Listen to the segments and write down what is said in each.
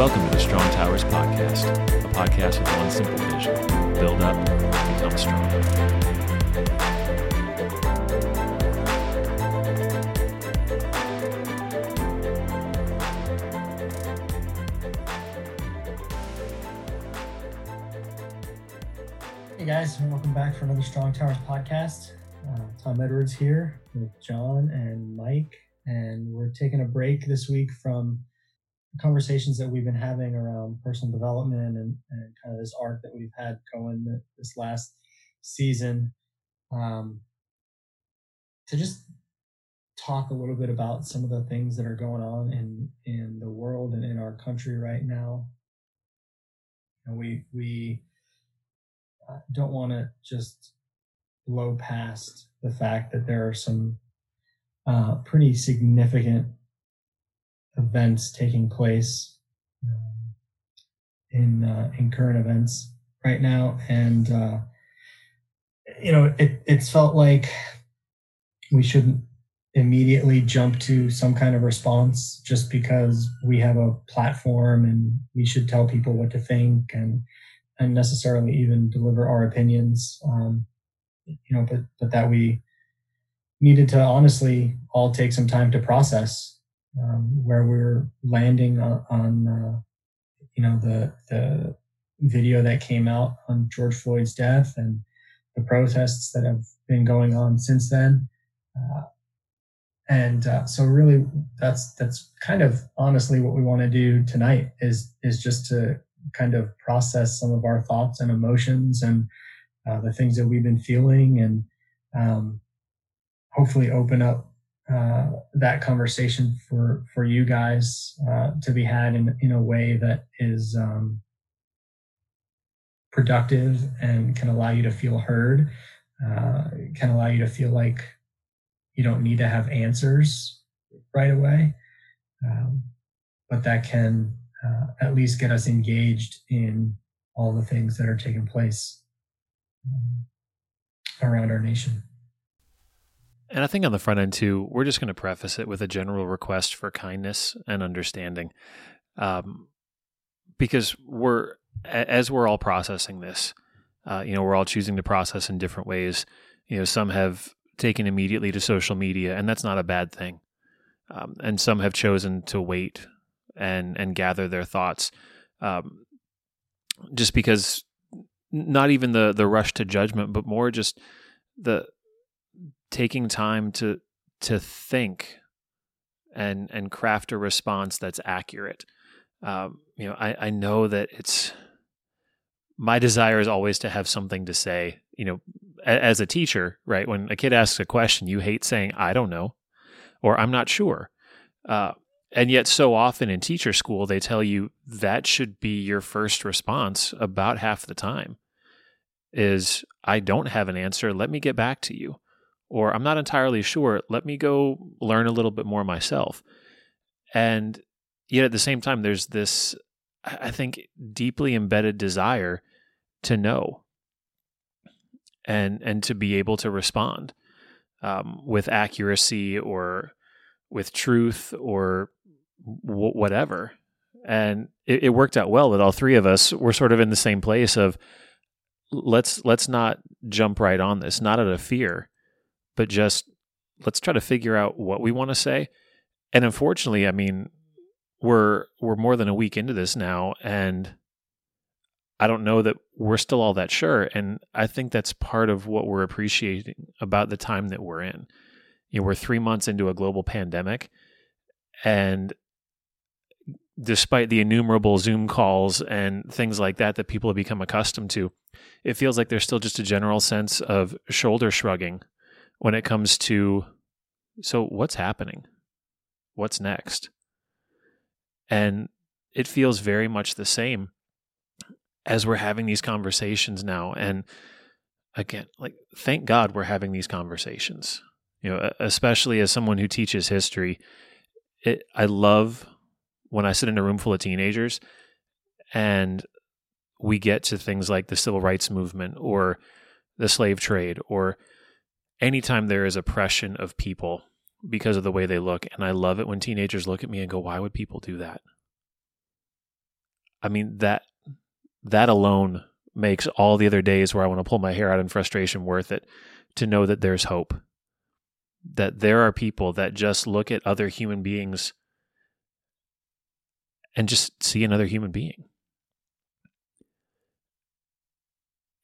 Welcome to the Strong Towers Podcast, a podcast with one simple vision build up, become strong. Hey guys, and welcome back for another Strong Towers podcast. Uh, Tom Edwards here with John and Mike, and we're taking a break this week from conversations that we've been having around personal development and, and kind of this arc that we've had going this last season um, to just talk a little bit about some of the things that are going on in in the world and in our country right now. And we we uh, don't want to just blow past the fact that there are some uh, pretty significant events taking place um, in uh, in current events right now, and uh, you know it it's felt like we shouldn't immediately jump to some kind of response just because we have a platform and we should tell people what to think and and necessarily even deliver our opinions um, you know but but that we needed to honestly all take some time to process um, where we're landing on, on uh, you know the the video that came out on George Floyd's death and the protests that have been going on since then. Uh, and uh, so really that's that's kind of honestly what we want to do tonight is is just to kind of process some of our thoughts and emotions and uh, the things that we've been feeling and um, hopefully open up uh, that conversation for for you guys uh, to be had in in a way that is um, productive and can allow you to feel heard uh, can allow you to feel like you don't need to have answers right away um, but that can uh, at least get us engaged in all the things that are taking place um, around our nation. And I think on the front end, too, we're just going to preface it with a general request for kindness and understanding. Um, because we're, as we're all processing this, uh, you know, we're all choosing to process in different ways. You know, some have taken immediately to social media, and that's not a bad thing. Um, and some have chosen to wait and and gather their thoughts, um, just because not even the the rush to judgment, but more just the taking time to to think and and craft a response that's accurate. Um, you know, I, I know that it's my desire is always to have something to say. You know, a, as a teacher, right? When a kid asks a question, you hate saying "I don't know" or "I'm not sure." Uh, and yet, so often in teacher school, they tell you that should be your first response about half the time is, I don't have an answer. Let me get back to you. Or I'm not entirely sure. Let me go learn a little bit more myself. And yet at the same time, there's this, I think, deeply embedded desire to know and and to be able to respond um, with accuracy or with truth or w- whatever. And it, it worked out well that all three of us were sort of in the same place of let's let's not jump right on this, not out of fear, but just let's try to figure out what we want to say. And unfortunately, I mean, we're we're more than a week into this now, and I don't know that we're still all that sure. And I think that's part of what we're appreciating about the time that we're in. You know, we're three months into a global pandemic, and despite the innumerable Zoom calls and things like that that people have become accustomed to, it feels like there's still just a general sense of shoulder shrugging when it comes to so what's happening? What's next? And it feels very much the same as we're having these conversations now. And again, like, thank God we're having these conversations. You know, especially as someone who teaches history, it, I love when I sit in a room full of teenagers and we get to things like the civil rights movement or the slave trade or anytime there is oppression of people because of the way they look. And I love it when teenagers look at me and go, why would people do that? I mean that that alone makes all the other days where I want to pull my hair out in frustration worth it to know that there's hope. That there are people that just look at other human beings and just see another human being.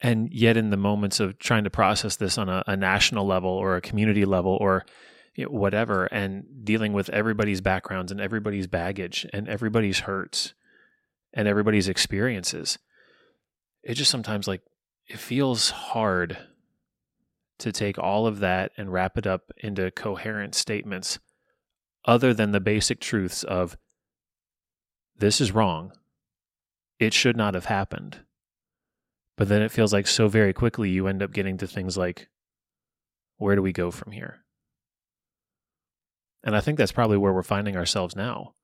And yet, in the moments of trying to process this on a, a national level or a community level or you know, whatever, and dealing with everybody's backgrounds and everybody's baggage and everybody's hurts and everybody's experiences, it just sometimes like it feels hard to take all of that and wrap it up into coherent statements other than the basic truths of this is wrong. It should not have happened. But then it feels like so very quickly you end up getting to things like, where do we go from here? And I think that's probably where we're finding ourselves now.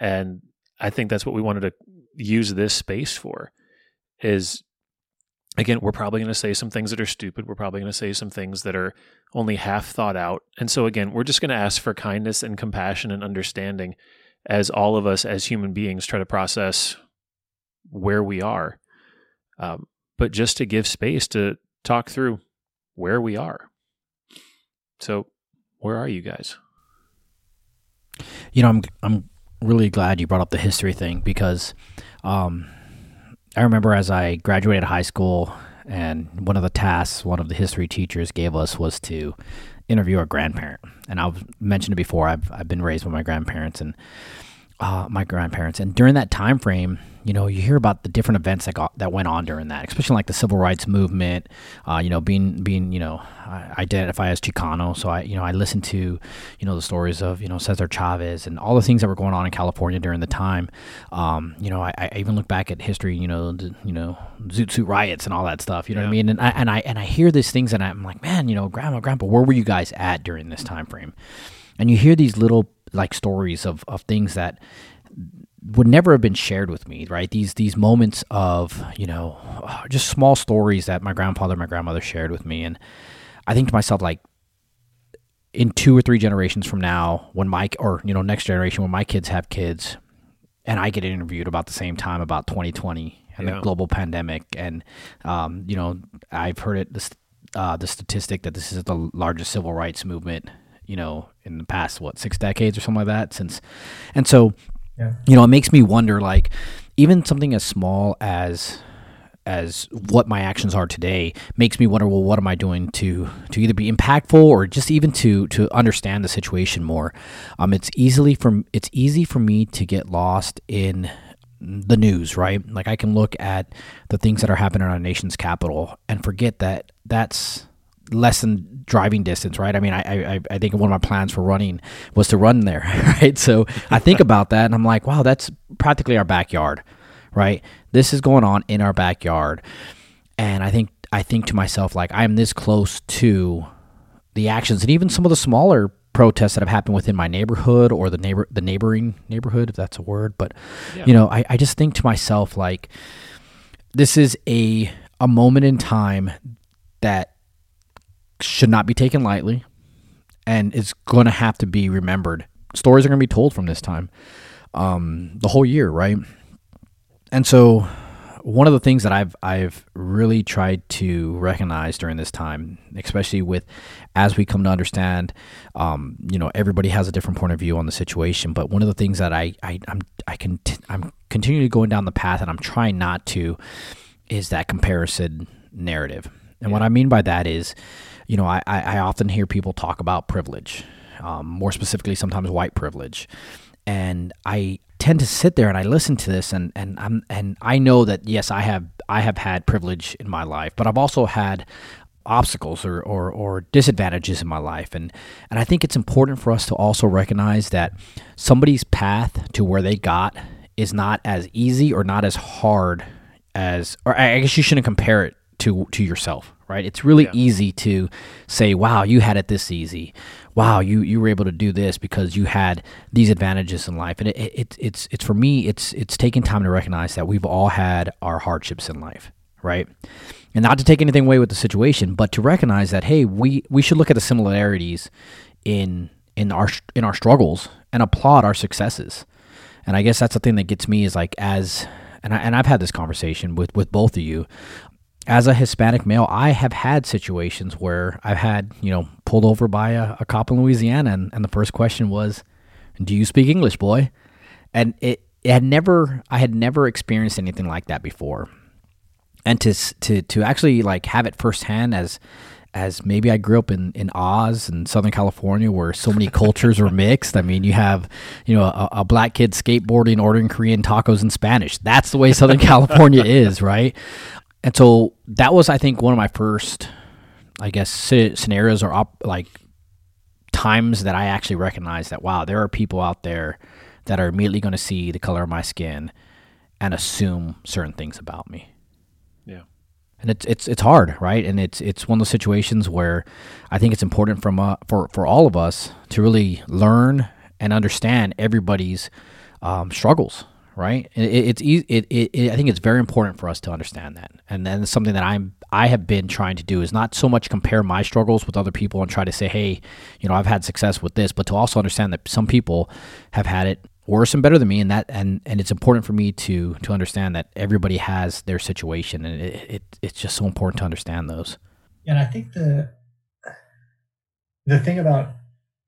And I think that's what we wanted to use this space for is again, we're probably going to say some things that are stupid. We're probably going to say some things that are only half thought out. And so, again, we're just going to ask for kindness and compassion and understanding as all of us as human beings try to process where we are. Um, but just to give space to talk through where we are. So, where are you guys? You know, I'm I'm really glad you brought up the history thing because um, I remember as I graduated high school, and one of the tasks one of the history teachers gave us was to interview a grandparent. And I've mentioned it before. I've I've been raised by my grandparents, and uh, my grandparents. And during that time frame, you know, you hear about the different events that got that went on during that, especially like the civil rights movement. Uh, you know, being being you know, I identify as Chicano, so I you know I listened to you know the stories of you know Cesar Chavez and all the things that were going on in California during the time. Um, you know, I, I, even look back at history, you know, the, you know, Zoot Suit riots and all that stuff. You know yeah. what I mean? And I and I and I hear these things, and I'm like, man, you know, Grandma, Grandpa, where were you guys at during this time frame? And you hear these little like stories of of things that would never have been shared with me, right? These these moments of you know just small stories that my grandfather, and my grandmother shared with me, and I think to myself like, in two or three generations from now, when my or you know next generation when my kids have kids, and I get interviewed about the same time about 2020 and yeah. the global pandemic, and um, you know I've heard it this uh, the statistic that this is the largest civil rights movement you know in the past what six decades or something like that since, and so You know, it makes me wonder like even something as small as as what my actions are today makes me wonder well what am i doing to to either be impactful or just even to to understand the situation more? Um it's easily from it's easy for me to get lost in the news right? Like i can look at the things that are happening in our nation's capital and forget that that's less than driving distance, right? I mean, I, I I think one of my plans for running was to run there, right? So I think about that and I'm like, wow, that's practically our backyard, right? This is going on in our backyard, and I think I think to myself like I'm this close to the actions and even some of the smaller protests that have happened within my neighborhood or the neighbor the neighboring neighborhood, if that's a word. But yeah. you know, I, I just think to myself like this is a a moment in time that should not be taken lightly and it's going to have to be remembered. Stories are going to be told from this time um, the whole year, right? And so one of the things that I've I've really tried to recognize during this time, especially with as we come to understand, um, you know, everybody has a different point of view on the situation. But one of the things that I I I'm I can I'm continually going down the path, and I'm trying not to, is that comparison narrative. And yeah. what I mean by that is, you know, I, I often hear people talk about privilege, um, more specifically, sometimes white privilege. And I tend to sit there and I listen to this and, and I'm and I know that yes, I have I have had privilege in my life, but I've also had obstacles or, or, or disadvantages in my life. And and I think it's important for us to also recognize that somebody's path to where they got is not as easy or not as hard as or I guess you shouldn't compare it to to yourself right? It's really yeah. easy to say, "Wow, you had it this easy. Wow, you you were able to do this because you had these advantages in life." And it, it it's it's for me, it's it's taking time to recognize that we've all had our hardships in life, right? And not to take anything away with the situation, but to recognize that hey, we we should look at the similarities in in our in our struggles and applaud our successes And I guess that's the thing that gets me is like as and I, and I've had this conversation with with both of you. As a Hispanic male, I have had situations where I've had, you know, pulled over by a, a cop in Louisiana and, and the first question was, Do you speak English, boy? And it, it had never I had never experienced anything like that before. And to to to actually like have it firsthand as as maybe I grew up in, in Oz in Southern California where so many cultures are mixed. I mean, you have, you know, a, a, black kid skateboarding, ordering Korean tacos in Spanish. That's the way Southern California is, right? And so that was, I think, one of my first, I guess, scenarios or op- like times that I actually recognized that, wow, there are people out there that are immediately going to see the color of my skin and assume certain things about me Yeah. and it's it's it's hard, right? And it's it's one of those situations where I think it's important from uh, for for all of us to really learn and understand everybody's um, struggles, right? It, it's it, it, it, I think it's very important for us to understand that, and then something that I'm I have been trying to do is not so much compare my struggles with other people and try to say, hey, you know, I've had success with this, but to also understand that some people have had it worse and better than me and that and and it's important for me to to understand that everybody has their situation and it it's just so important to understand those and i think the the thing about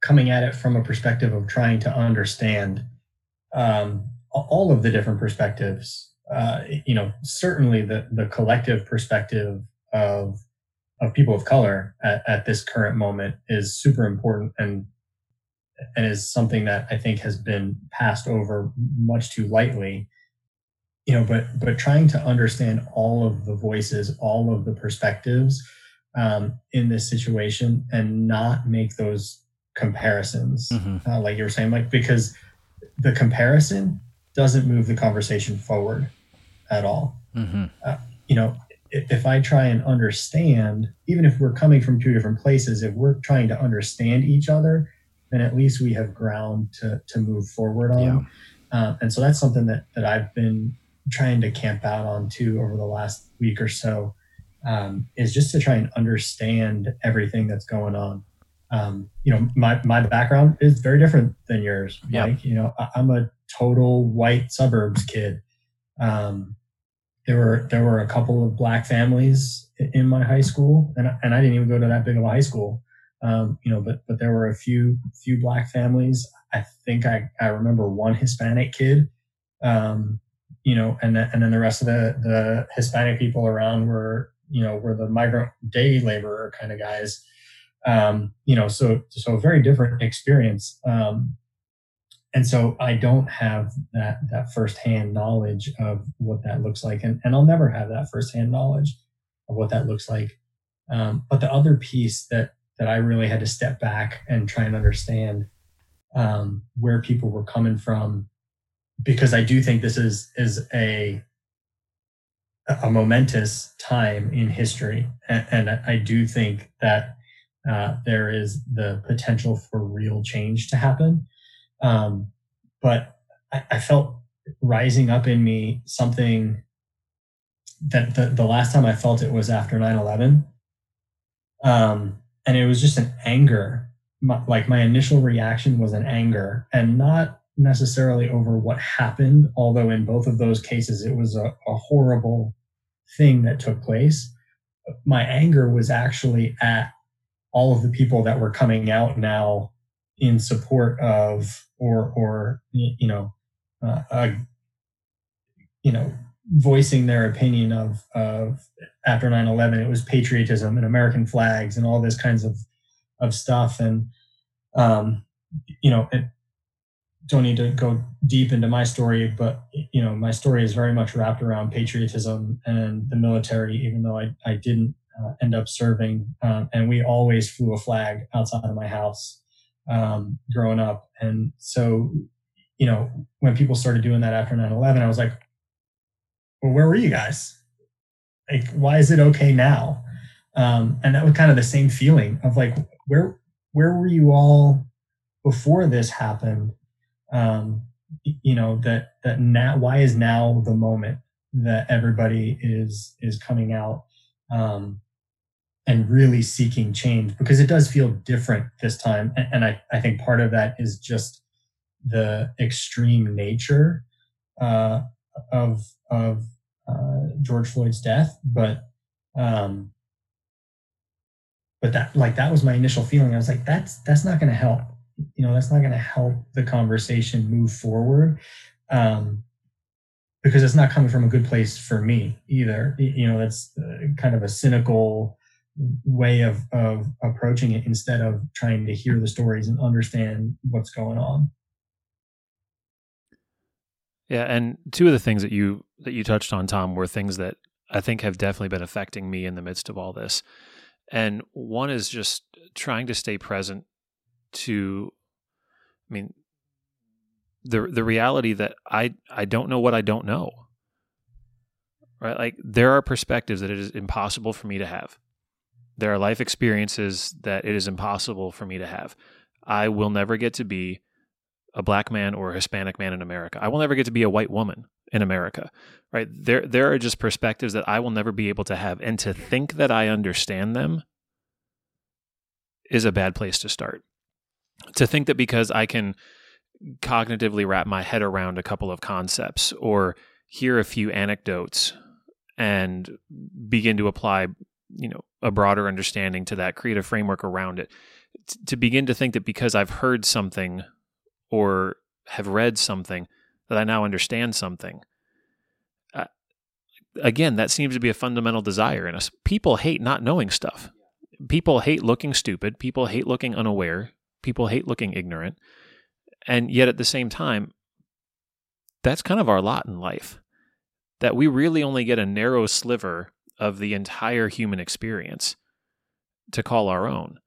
coming at it from a perspective of trying to understand um, all of the different perspectives uh, you know certainly the the collective perspective of of people of color at, at this current moment is super important and and is something that I think has been passed over much too lightly. You know, but but trying to understand all of the voices, all of the perspectives um, in this situation, and not make those comparisons, mm-hmm. uh, like you were saying, like because the comparison doesn't move the conversation forward at all. Mm-hmm. Uh, you know, if, if I try and understand, even if we're coming from two different places, if we're trying to understand each other then at least we have ground to to move forward on. Yeah. Uh, and so that's something that that I've been trying to camp out on too over the last week or so. Um, is just to try and understand everything that's going on. Um, you know, my my background is very different than yours, yep. Mike. You know, I, am a total white suburbs kid. Um, there were there were a couple of black families in my high school, and and I didn't even go to that big of a high school. Um, you know, but but there were a few few black families. I think I, I remember one Hispanic kid. Um, you know, and then and then the rest of the the Hispanic people around were you know were the migrant day laborer kind of guys. Um, you know, so so a very different experience. Um, and so I don't have that that firsthand knowledge of what that looks like, and and I'll never have that firsthand knowledge of what that looks like. Um, but the other piece that that I really had to step back and try and understand um, where people were coming from, because I do think this is is a a momentous time in history, and, and I do think that uh, there is the potential for real change to happen. Um, but I, I, felt rising up in me something that the, the last time I felt it was after 9 11. Um, and it was just an anger my, like my initial reaction was an anger and not necessarily over what happened although in both of those cases it was a, a horrible thing that took place my anger was actually at all of the people that were coming out now in support of or or you know uh, uh, you know voicing their opinion of of after 9-11 it was patriotism and american flags and all this kinds of of stuff. And um you know it, don't need to go deep into my story but you know my story is very much wrapped around patriotism and the military even though i, I didn't uh, end up serving um, and we always flew a flag outside of my house um, growing up and so you know when people started doing that after 9-11 i was like well, where were you guys? Like, why is it okay now? Um, and that was kind of the same feeling of like, where where were you all before this happened? Um, you know that that now why is now the moment that everybody is is coming out um, and really seeking change because it does feel different this time and, and I, I think part of that is just the extreme nature uh, of of uh, George Floyd's death, but um, but that like that was my initial feeling. I was like, that's that's not going to help. You know, that's not going to help the conversation move forward. Um, because it's not coming from a good place for me either. You know, that's uh, kind of a cynical way of of approaching it instead of trying to hear the stories and understand what's going on. Yeah, and two of the things that you that you touched on, Tom, were things that I think have definitely been affecting me in the midst of all this. And one is just trying to stay present to I mean the the reality that I I don't know what I don't know. Right? Like there are perspectives that it is impossible for me to have. There are life experiences that it is impossible for me to have. I will never get to be a black man or a Hispanic man in America. I will never get to be a white woman in America. Right? There there are just perspectives that I will never be able to have and to think that I understand them is a bad place to start. To think that because I can cognitively wrap my head around a couple of concepts or hear a few anecdotes and begin to apply you know a broader understanding to that create a framework around it. T- to begin to think that because i've heard something or have read something that i now understand something. Uh, again that seems to be a fundamental desire in us. People hate not knowing stuff. People hate looking stupid. People hate looking unaware. People hate looking ignorant. And yet at the same time, that's kind of our lot in life. That we really only get a narrow sliver of the entire human experience to call our own.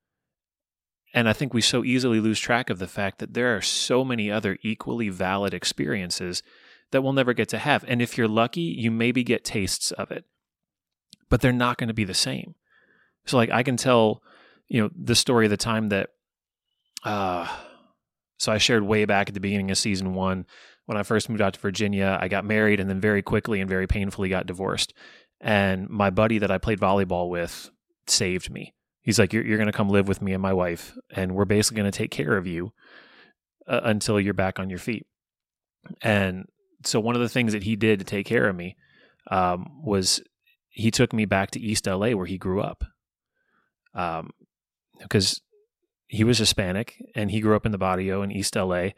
And I think we so easily lose track of the fact that there are so many other equally valid experiences that we'll never get to have. And if you're lucky, you maybe get tastes of it, but they're not going to be the same. So, like, I can tell, you know, the story of the time that, uh, so I shared way back at the beginning of season one when I first moved out to Virginia. I got married and then very quickly and very painfully got divorced. And my buddy that I played volleyball with saved me. He's like, You're, you're going to come live with me and my wife, and we're basically going to take care of you uh, until you're back on your feet. And so, one of the things that he did to take care of me um, was he took me back to East LA where he grew up. Um, because he was Hispanic and he grew up in the barrio in East LA.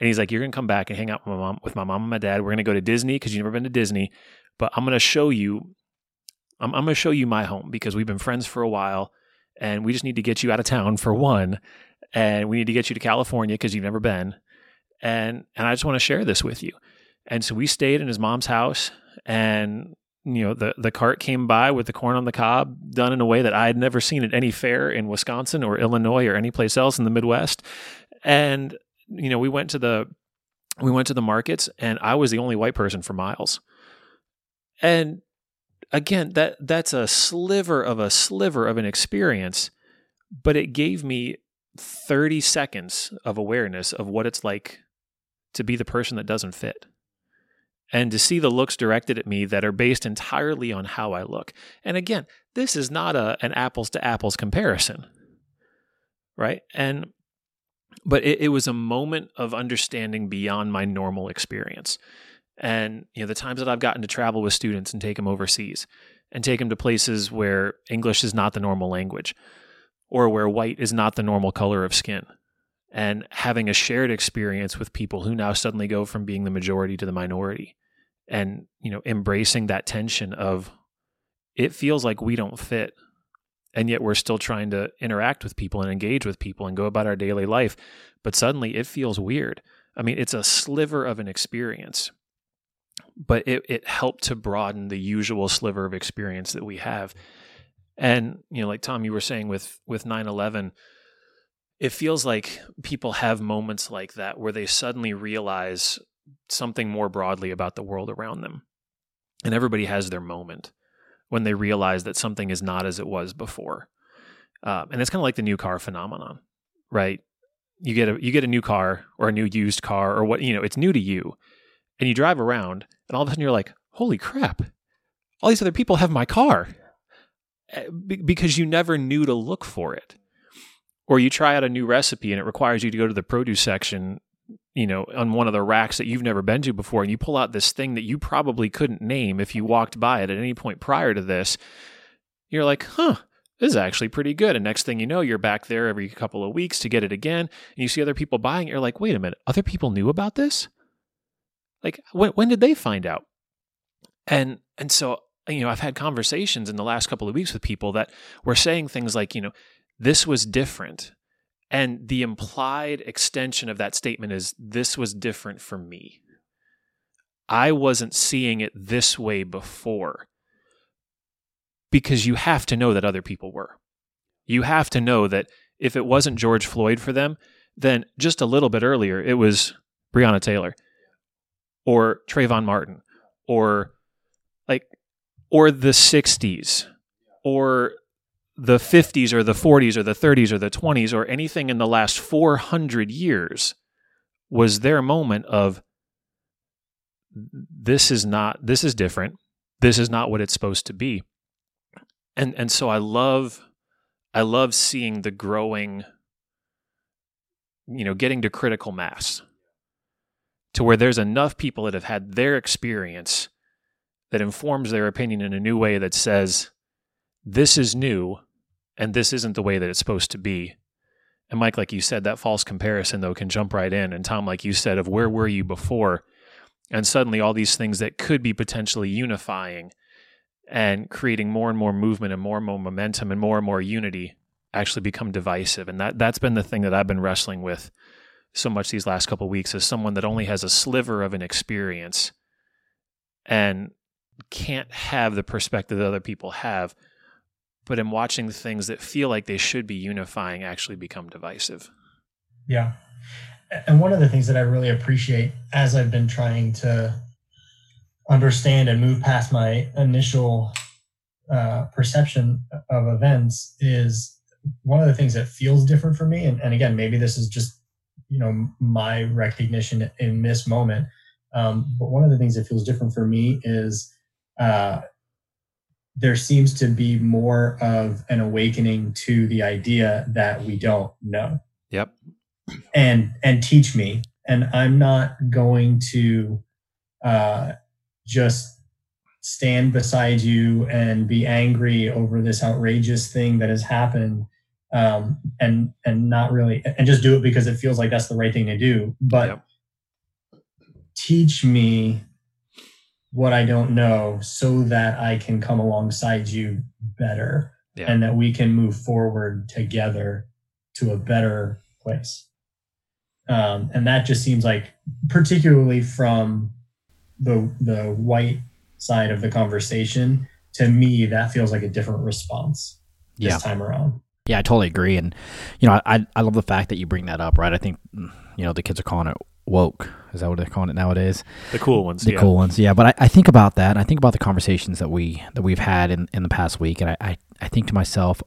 And he's like, You're gonna come back and hang out with my mom with my mom and my dad. We're gonna go to Disney because you've never been to Disney. But I'm gonna show you I'm, I'm gonna show you my home because we've been friends for a while and we just need to get you out of town for one. And we need to get you to California because you've never been. And and I just want to share this with you. And so we stayed in his mom's house and you know the the cart came by with the corn on the cob done in a way that I had never seen at any fair in Wisconsin or Illinois or any place else in the Midwest. And you know, we went to the we went to the markets and I was the only white person for miles. And again, that that's a sliver of a sliver of an experience, but it gave me 30 seconds of awareness of what it's like to be the person that doesn't fit and to see the looks directed at me that are based entirely on how I look. And again, this is not a an apples to apples comparison. Right? And but it, it was a moment of understanding beyond my normal experience. And you know, the times that I've gotten to travel with students and take them overseas and take them to places where English is not the normal language or where white is not the normal color of skin and having a shared experience with people who now suddenly go from being the majority to the minority and you know embracing that tension of it feels like we don't fit and yet we're still trying to interact with people and engage with people and go about our daily life but suddenly it feels weird. I mean it's a sliver of an experience but it, it helped to broaden the usual sliver of experience that we have and you know like tom you were saying with with 9-11 it feels like people have moments like that where they suddenly realize something more broadly about the world around them. And everybody has their moment when they realize that something is not as it was before. Uh, and it's kind of like the new car phenomenon, right? You get a you get a new car or a new used car or what you know, it's new to you, and you drive around, and all of a sudden you're like, "Holy crap! All these other people have my car," eh, because you never knew to look for it or you try out a new recipe and it requires you to go to the produce section you know, on one of the racks that you've never been to before, and you pull out this thing that you probably couldn't name if you walked by it at any point prior to this, you're like, huh, this is actually pretty good. And next thing you know, you're back there every couple of weeks to get it again. And you see other people buying it. You're like, wait a minute, other people knew about this? Like, when, when did they find out? And, and so, you know, I've had conversations in the last couple of weeks with people that were saying things like, you know, this was different. And the implied extension of that statement is this was different for me. I wasn't seeing it this way before because you have to know that other people were. You have to know that if it wasn't George Floyd for them, then just a little bit earlier, it was Breonna Taylor or Trayvon Martin or like, or the 60s or the 50s or the 40s or the 30s or the 20s or anything in the last 400 years was their moment of this is not this is different. This is not what it's supposed to be. And and so i love i love seeing the growing you know getting to critical mass to where there's enough people that have had their experience that informs their opinion in a new way that says this is new and this isn't the way that it's supposed to be. And mike like you said that false comparison though can jump right in. And tom like you said of where were you before? And suddenly all these things that could be potentially unifying and creating more and more movement and more and more momentum and more and more unity actually become divisive. And that that's been the thing that I've been wrestling with so much these last couple weeks as someone that only has a sliver of an experience and can't have the perspective that other people have but in watching things that feel like they should be unifying actually become divisive yeah and one of the things that I really appreciate as I've been trying to understand and move past my initial uh, perception of events is one of the things that feels different for me. And, and again, maybe this is just you know my recognition in this moment. Um, but one of the things that feels different for me is uh, there seems to be more of an awakening to the idea that we don't know. Yep. And and teach me. And I'm not going to uh, just stand beside you and be angry over this outrageous thing that has happened um, and and not really and just do it because it feels like that's the right thing to do but yep. teach me what i don't know so that i can come alongside you better yeah. and that we can move forward together to a better place um, and that just seems like particularly from the the white side of the conversation, to me that feels like a different response this yeah. time around. Yeah, I totally agree, and you know, I I love the fact that you bring that up. Right, I think you know the kids are calling it woke. Is that what they're calling it nowadays? The cool ones, the yeah. cool ones, yeah. But I, I think about that. I think about the conversations that we that we've had in, in the past week, and I, I I think to myself,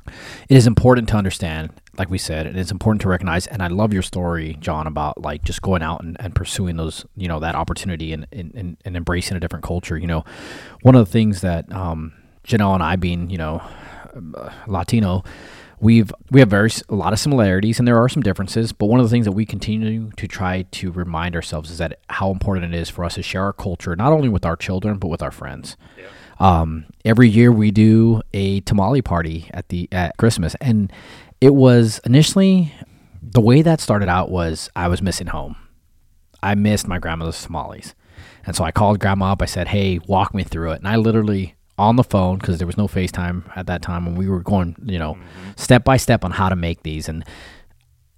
it is important to understand like we said, and it's important to recognize. And I love your story, John, about like just going out and, and pursuing those, you know, that opportunity and, and, and embracing a different culture. You know, one of the things that um, Janelle and I, being, you know, uh, Latino, we've we have very a lot of similarities and there are some differences but one of the things that we continue to try to remind ourselves is that how important it is for us to share our culture not only with our children but with our friends yeah. um, every year we do a tamale party at the at christmas and it was initially the way that started out was I was missing home. I missed my grandmother's tamales. And so I called grandma up. I said, Hey, walk me through it. And I literally, on the phone, because there was no FaceTime at that time, and we were going, you know, mm-hmm. step by step on how to make these. And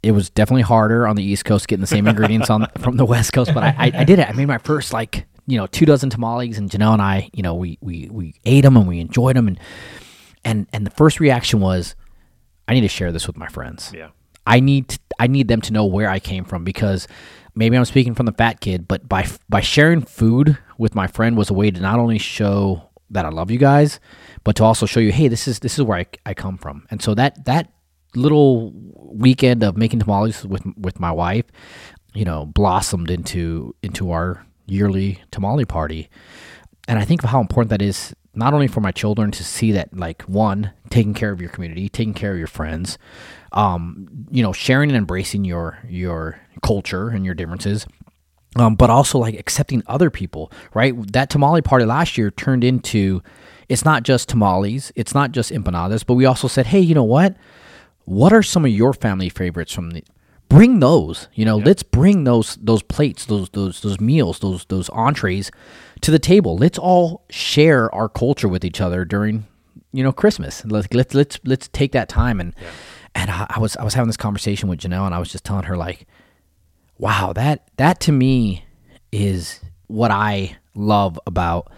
it was definitely harder on the East Coast getting the same ingredients on from the West Coast. But I, I, I did it. I made my first, like, you know, two dozen tamales. And Janelle and I, you know, we, we, we ate them and we enjoyed them. And, and, and the first reaction was, I need to share this with my friends. Yeah. I need to, I need them to know where I came from because maybe I'm speaking from the fat kid, but by by sharing food with my friend was a way to not only show that I love you guys, but to also show you, hey, this is this is where I, I come from. And so that that little weekend of making tamales with with my wife, you know, blossomed into into our yearly tamale party. And I think of how important that is not only for my children to see that like one taking care of your community taking care of your friends um, you know sharing and embracing your your culture and your differences um, but also like accepting other people, right? That tamale party last year turned into it's not just tamales, it's not just empanadas, but we also said, hey, you know what? What are some of your family favorites from the bring those you know let's bring those those plates those those those meals those those entrees to the table let's all share our culture with each other during you know christmas let's let's let's, let's take that time and yeah. and I, I was i was having this conversation with janelle and i was just telling her like wow that that to me is what i love about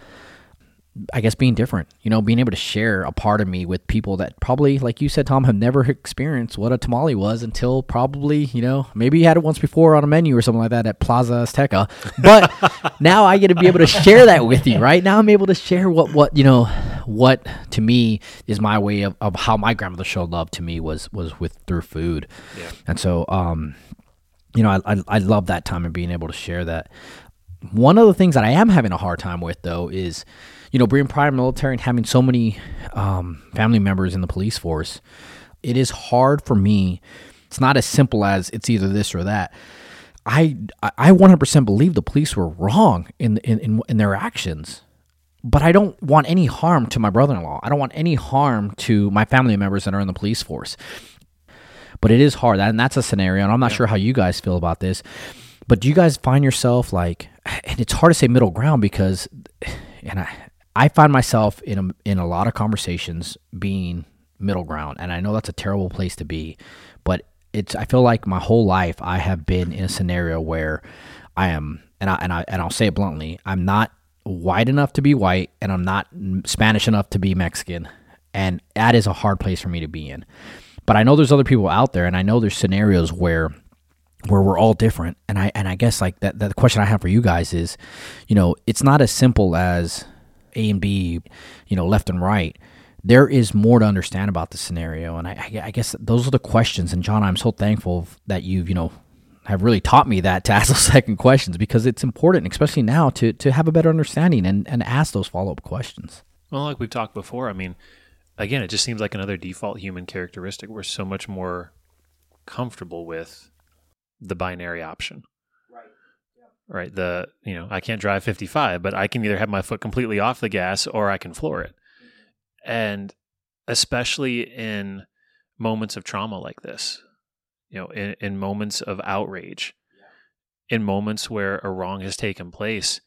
I guess being different, you know, being able to share a part of me with people that probably, like you said, Tom, have never experienced what a tamale was until probably, you know, maybe you had it once before on a menu or something like that at Plaza Azteca. But now I get to be able to share that with you, right? Now I'm able to share what, what, you know, what to me is my way of, of how my grandmother showed love to me was, was with through food. Yeah. And so, um, you know, I, I, I love that time and being able to share that. One of the things that I am having a hard time with though is, you know, being prior military and having so many um, family members in the police force, it is hard for me. It's not as simple as it's either this or that. I I 100% believe the police were wrong in in in, in their actions, but I don't want any harm to my brother-in-law. I don't want any harm to my family members that are in the police force. But it is hard, and that's a scenario, and I'm not yeah. sure how you guys feel about this. But do you guys find yourself like, and it's hard to say middle ground because, and I I find myself in a, in a lot of conversations being middle ground, and I know that's a terrible place to be, but it's I feel like my whole life I have been in a scenario where I am, and I and I and I'll say it bluntly, I'm not white enough to be white, and I'm not Spanish enough to be Mexican, and that is a hard place for me to be in. But I know there's other people out there, and I know there's scenarios where where we're all different and i and i guess like that, that the question i have for you guys is you know it's not as simple as a and B, you know, left and right. There is more to understand about the scenario, and I, I guess those are the questions. And John, I'm so thankful that you've, you know, have really taught me that to ask those second questions because it's important, especially now, to to have a better understanding and and ask those follow up questions. Well, like we've talked before, I mean, again, it just seems like another default human characteristic. We're so much more comfortable with the binary option right? Right. The, you know, I can't drive 55, but I can either have my foot completely off the gas or I can floor it. Mm-hmm. And especially in moments of trauma like this, you know, in, in moments of outrage, in moments where a wrong has taken place,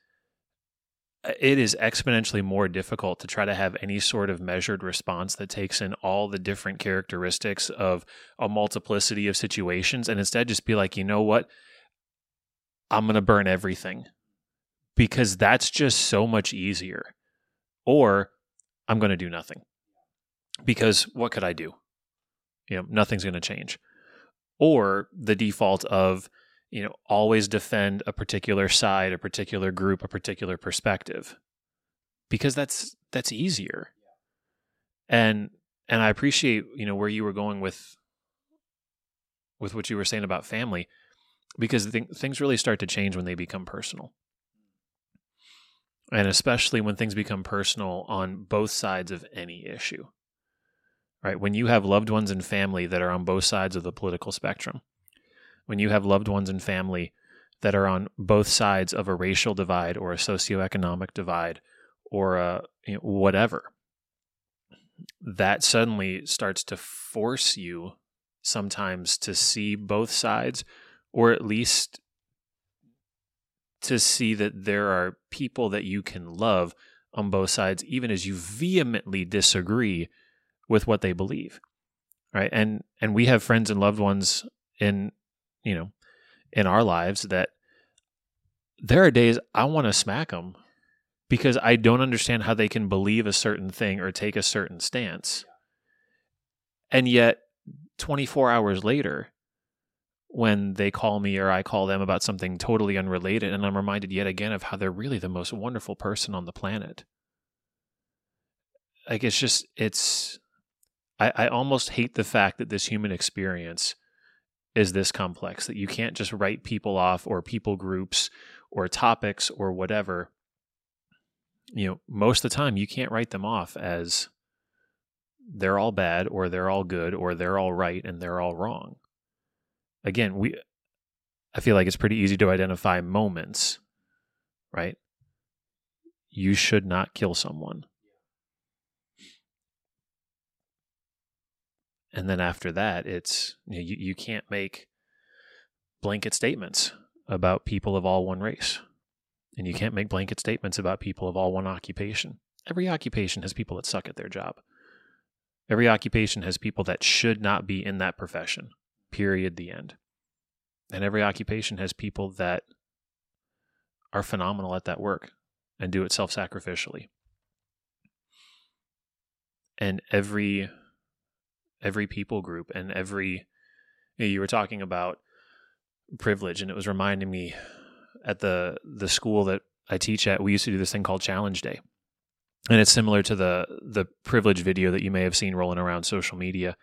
Uh, it is exponentially more difficult to try to have any sort of measured response that takes in all the different characteristics of a multiplicity of situations and instead just be like, you know what? I'm going to burn everything because that's just so much easier. Or I'm going to do nothing because what could I do? You know, nothing's going to change. Or the default of, you know, always defend a particular side, a particular group, a particular perspective because that's that's easier. And and I appreciate, you know, where you were going with with what you were saying about family because th- things really start to change when they become personal. And especially when things become personal on both sides of any issue. Right? When you have loved ones and family that are on both sides of the political spectrum, when you have loved ones and family that are on both sides of a racial divide or a socioeconomic divide or a you know, whatever, that suddenly starts to force you sometimes to see both sides or at least to see that there are people that you can love on both sides, even as you vehemently disagree with what they believe. Right. And and we have friends and loved ones in, you know, in our lives that there are days I want to smack them because I don't understand how they can believe a certain thing or take a certain stance. And yet 24 hours later, when they call me or I call them about something totally unrelated, and I'm reminded yet again of how they're really the most wonderful person on the planet. Like it's just it's I, I almost hate the fact that this human experience is this complex that you can't just write people off or people groups or topics or whatever. You know, most of the time you can't write them off as they're all bad or they're all good or they're all right and they're all wrong again, we I feel like it's pretty easy to identify moments, right? You should not kill someone. And then after that, it's you, know, you, you can't make blanket statements about people of all one race. And you can't make blanket statements about people of all one occupation. Every occupation has people that suck at their job. Every occupation has people that should not be in that profession. Period. The end. And every occupation has people that are phenomenal at that work and do it self sacrificially. And every every people group and every you, were talking about privilege and it was reminding me at the the school that I teach at we used to do this thing called challenge day. And it's similar to the the privilege video that you may have seen rolling around social media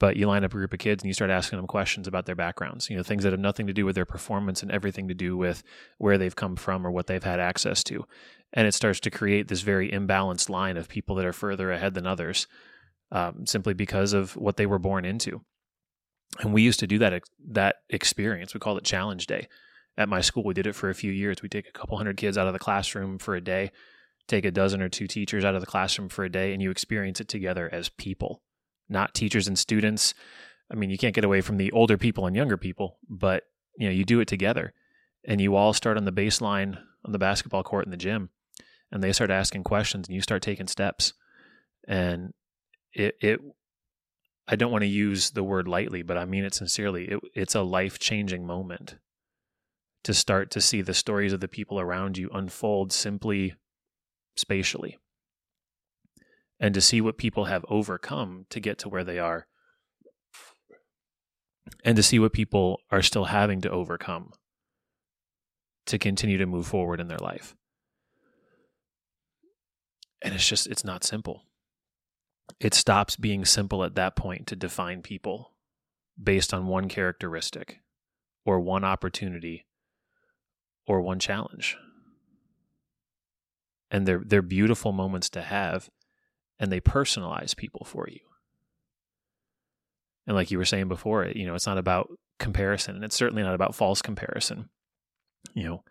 but you line up a group of kids and you start asking them questions about their backgrounds you know things that have nothing to do with their performance and everything to do with where they've come from or what they've had access to. And it starts to create this very imbalanced line of people that are further ahead than others um, simply because of what they were born into. And we used to do that that experience. We called it challenge day at my school. We did it for a few years. We take a couple hundred kids out of the classroom for a day take a dozen or two teachers out of the classroom for a day and you experience it together as people, not teachers and students. I mean, you can't get away from the older people and younger people, but you know, you do it together. And you all start on the baseline on the basketball court in the gym and they start asking questions and you start taking steps. And it it I don't want to use the word lightly, but I mean it sincerely. It, it's a life-changing moment to start to see the stories of the people around you unfold simply spatially and to see what people have overcome to get to where they are and to see what people are still having to overcome to continue to move forward in their life. And it's just, it's not simple. It stops being simple at that point to define people based on one characteristic or one opportunity or one challenge. And they're they're beautiful moments to have and they personalize people for you. And like you were saying before you know it's not about comparison and it's certainly not about false comparison. You know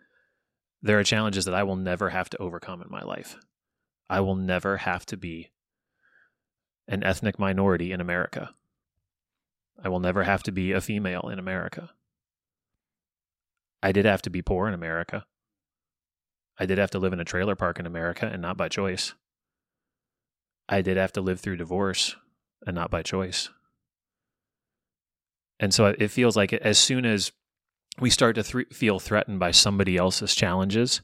there are challenges that I will never have to overcome in my life. I will never have to be an ethnic minority in America I will never have to be a female in America I did have to be poor in America I did have to live in a trailer park in America and not by choice. I did have to live through divorce and not by choice. And so it feels like as soon as we start to th- feel threatened by somebody else's challenges,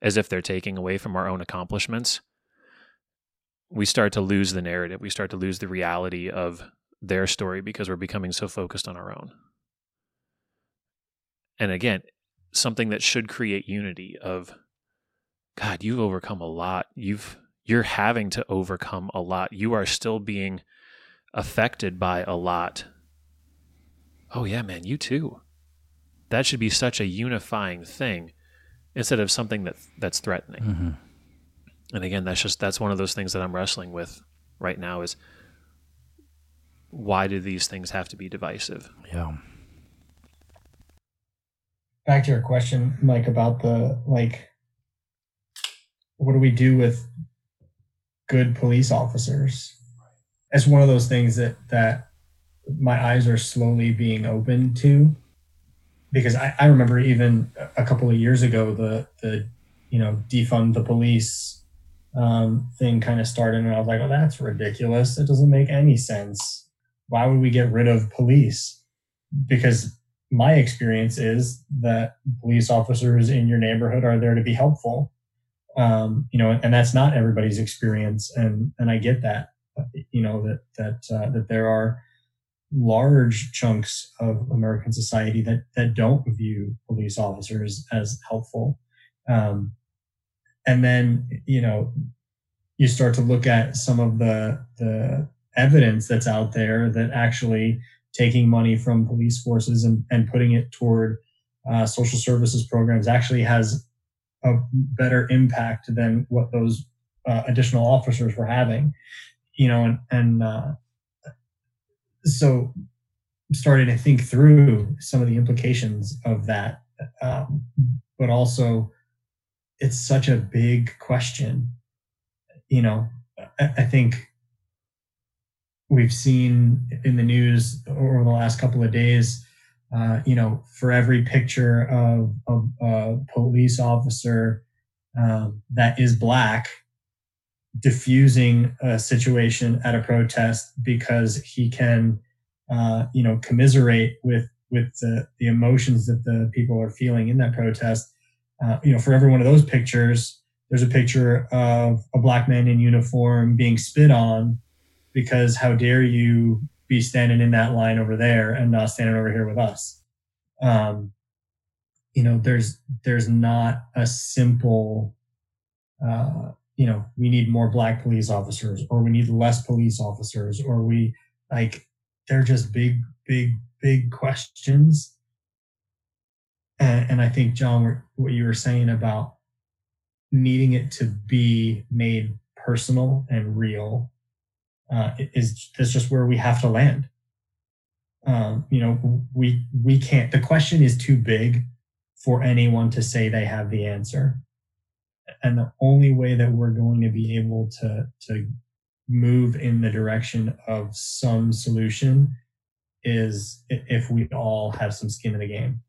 as if they're taking away from our own accomplishments, we start to lose the narrative. We start to lose the reality of their story because we're becoming so focused on our own. And again, something that should create unity of God, you've overcome a lot. You've you're having to overcome a lot. You are still being affected by a lot. Oh yeah, man, you too. That should be such a unifying thing instead of something that that's threatening. Mm-hmm. And again, that's just that's one of those things that I'm wrestling with right now is why do these things have to be divisive? Yeah. Back to your question, Mike, about the like what do we do with good police officers? It's one of those things that that my eyes are slowly being opened to because I, I remember even a couple of years ago the the you know defund the police um, thing kind of started and I was like, oh that's ridiculous. It doesn't make any sense. Why would we get rid of police? Because my experience is that police officers in your neighborhood are there to be helpful um, you know, and, that's not everybody's experience, and and I get that, you know, that that uh, that there are large chunks of American society that that don't view police officers as helpful, um, and then you know, you start to look at some of the the evidence that's out there that actually taking money from police forces and, and putting it toward uh, social services programs actually has a better impact than what those uh, additional officers were having you know and and uh, so starting to think through some of the implications of that. Um, but also, it's such a big question. You know, I, I think we've seen in the news over the last couple of days, uh, you know, for every picture of, a police officer um, that is black diffusing a situation at a protest because he can, uh, you know, commiserate with with the, the emotions that the people are feeling in that protest. Uh, you know, for every one of those pictures, there's a picture of a black man in uniform being spit on because how dare you be standing in that line over there and not standing over here with us? Um, you know there's there's not a simple uh, you know we need more black police officers or we need less police officers or we like they're just big big big questions and, and i think john what you were saying about needing it to be made personal and real uh, is that's just where we have to land. Um, you know, we we can't. The question is too big for anyone to say they have the answer, and the only way that we're going to be able to to move in the direction of some solution is if we all have some skin in the game.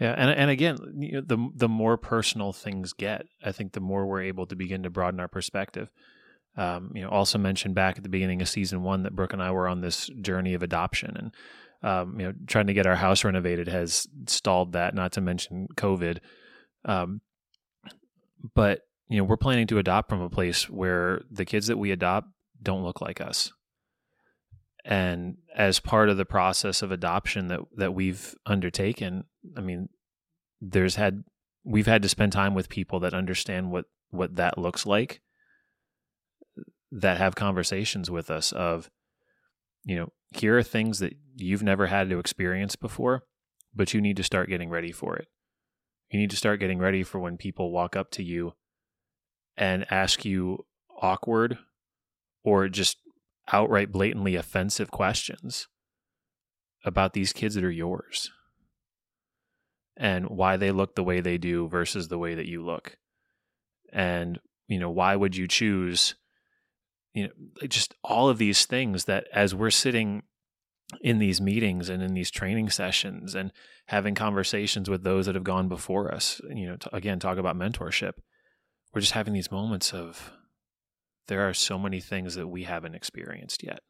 Yeah, and and again, you know, the the more personal things get, I think the more we're able to begin to broaden our perspective. Um, you know, also mentioned back at the beginning of season one that Brooke and I were on this journey of adoption, and um, you know, trying to get our house renovated has stalled that. Not to mention COVID. Um, but you know, we're planning to adopt from a place where the kids that we adopt don't look like us. And as part of the process of adoption that that we've undertaken, I mean, there's had we've had to spend time with people that understand what what that looks like that have conversations with us of you know here are things that you've never had to experience before but you need to start getting ready for it. You need to start getting ready for when people walk up to you and ask you awkward or just outright blatantly offensive questions about these kids that are yours and why they look the way they do versus the way that you look. And you know why would you choose you know just all of these things that as we're sitting in these meetings and in these training sessions and having conversations with those that have gone before us you know to, again talk about mentorship we're just having these moments of there are so many things that we haven't experienced yet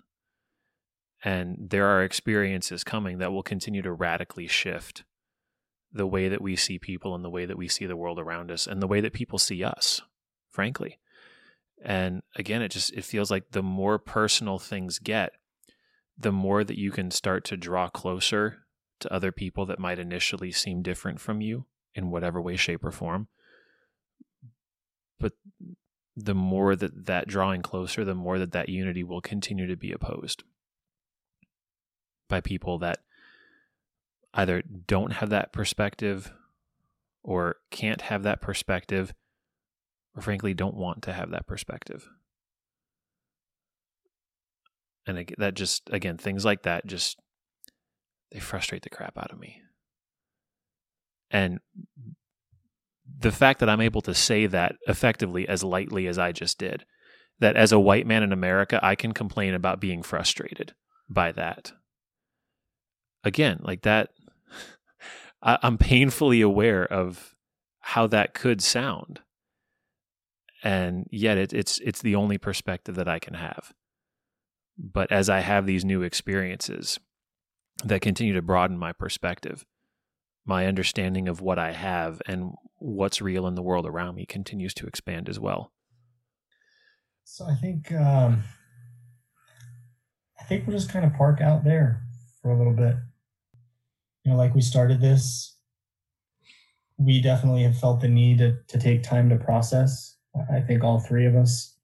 and there are experiences coming that will continue to radically shift the way that we see people and the way that we see the world around us and the way that people see us frankly and again, it just it feels like the more personal things get, the more that you can start to draw closer to other people that might initially seem different from you in whatever way, shape, or form. But the more that that drawing closer, the more that that unity will continue to be opposed by people that either don't have that perspective or can't have that perspective or frankly don't want to have that perspective. And that just, again, things like that just, they frustrate the crap out of me. And the fact that I'm able to say that effectively as lightly as I just did, that as a white man in America, I can complain about being frustrated by that. Again, like that, I'm painfully aware of how that could sound and yet it, it's it's the only perspective that I can have. But as I have these new experiences that continue to broaden my perspective, my understanding of what I have and what's real in the world around me continues to expand as well. So I think um, I think we'll just kind of park out there for a little bit. You know, like we started this, we definitely have felt the need to, to take time to process I think all three of us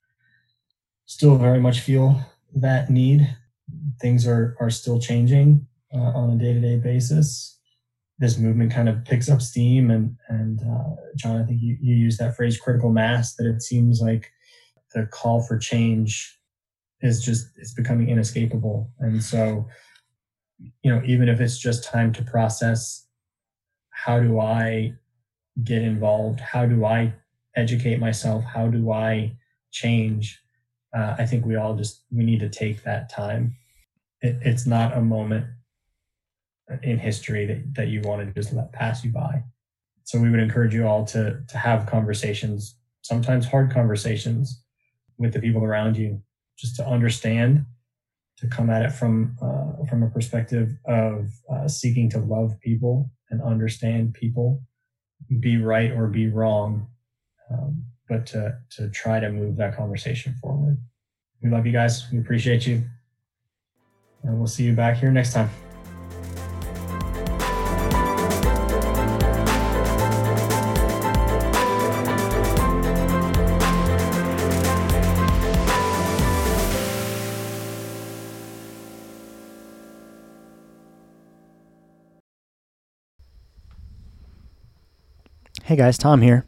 still very much feel that need. Things are, are still changing uh, on a day to day basis. This movement kind of picks up steam, and and uh, John, I think you, you use that phrase critical mass. That it seems like the call for change is just it's becoming inescapable, and so you know, even if it's just time to process how do I get involved? How do I educate myself? How do I change? Uh, I think we all just we need to take that time. It, it's not a moment in history that, that you want to just let pass you by. So we would encourage you all to to have conversations, sometimes hard conversations, with the people around you, just to understand, to come at it from uh, from a perspective of uh, seeking to love people and understand people, be right or be wrong, um, but to to try to move that conversation forward. We love you guys. We appreciate you, and we'll see you back here next time. Hey guys, Tom here.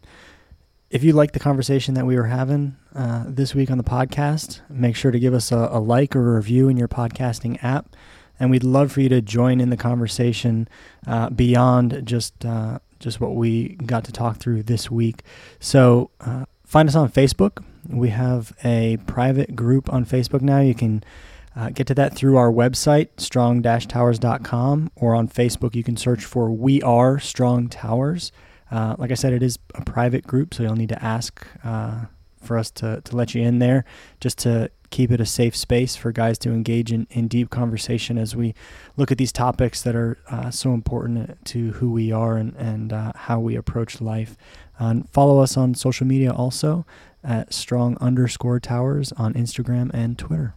If you like the conversation that we were having uh, this week on the podcast, make sure to give us a, a, like or a review in your podcasting app. And we'd love for you to join in the conversation uh, beyond just uh, just what we got to talk through this week. So uh, find us on Facebook. We have a private group on Facebook now. You can uh, get to that through our website, strong-towers.com, or on Facebook, you can search for We Are Strong Towers. Uh, like I said, it is a private group, so you'll need to ask uh, for us to, to let you in there just to keep it a safe space for guys to engage in, in deep conversation as we look at these topics that are uh, so important to who we are and, and uh, how we approach life. and follow us on social media also at strong underscore towers on Instagram and Twitter.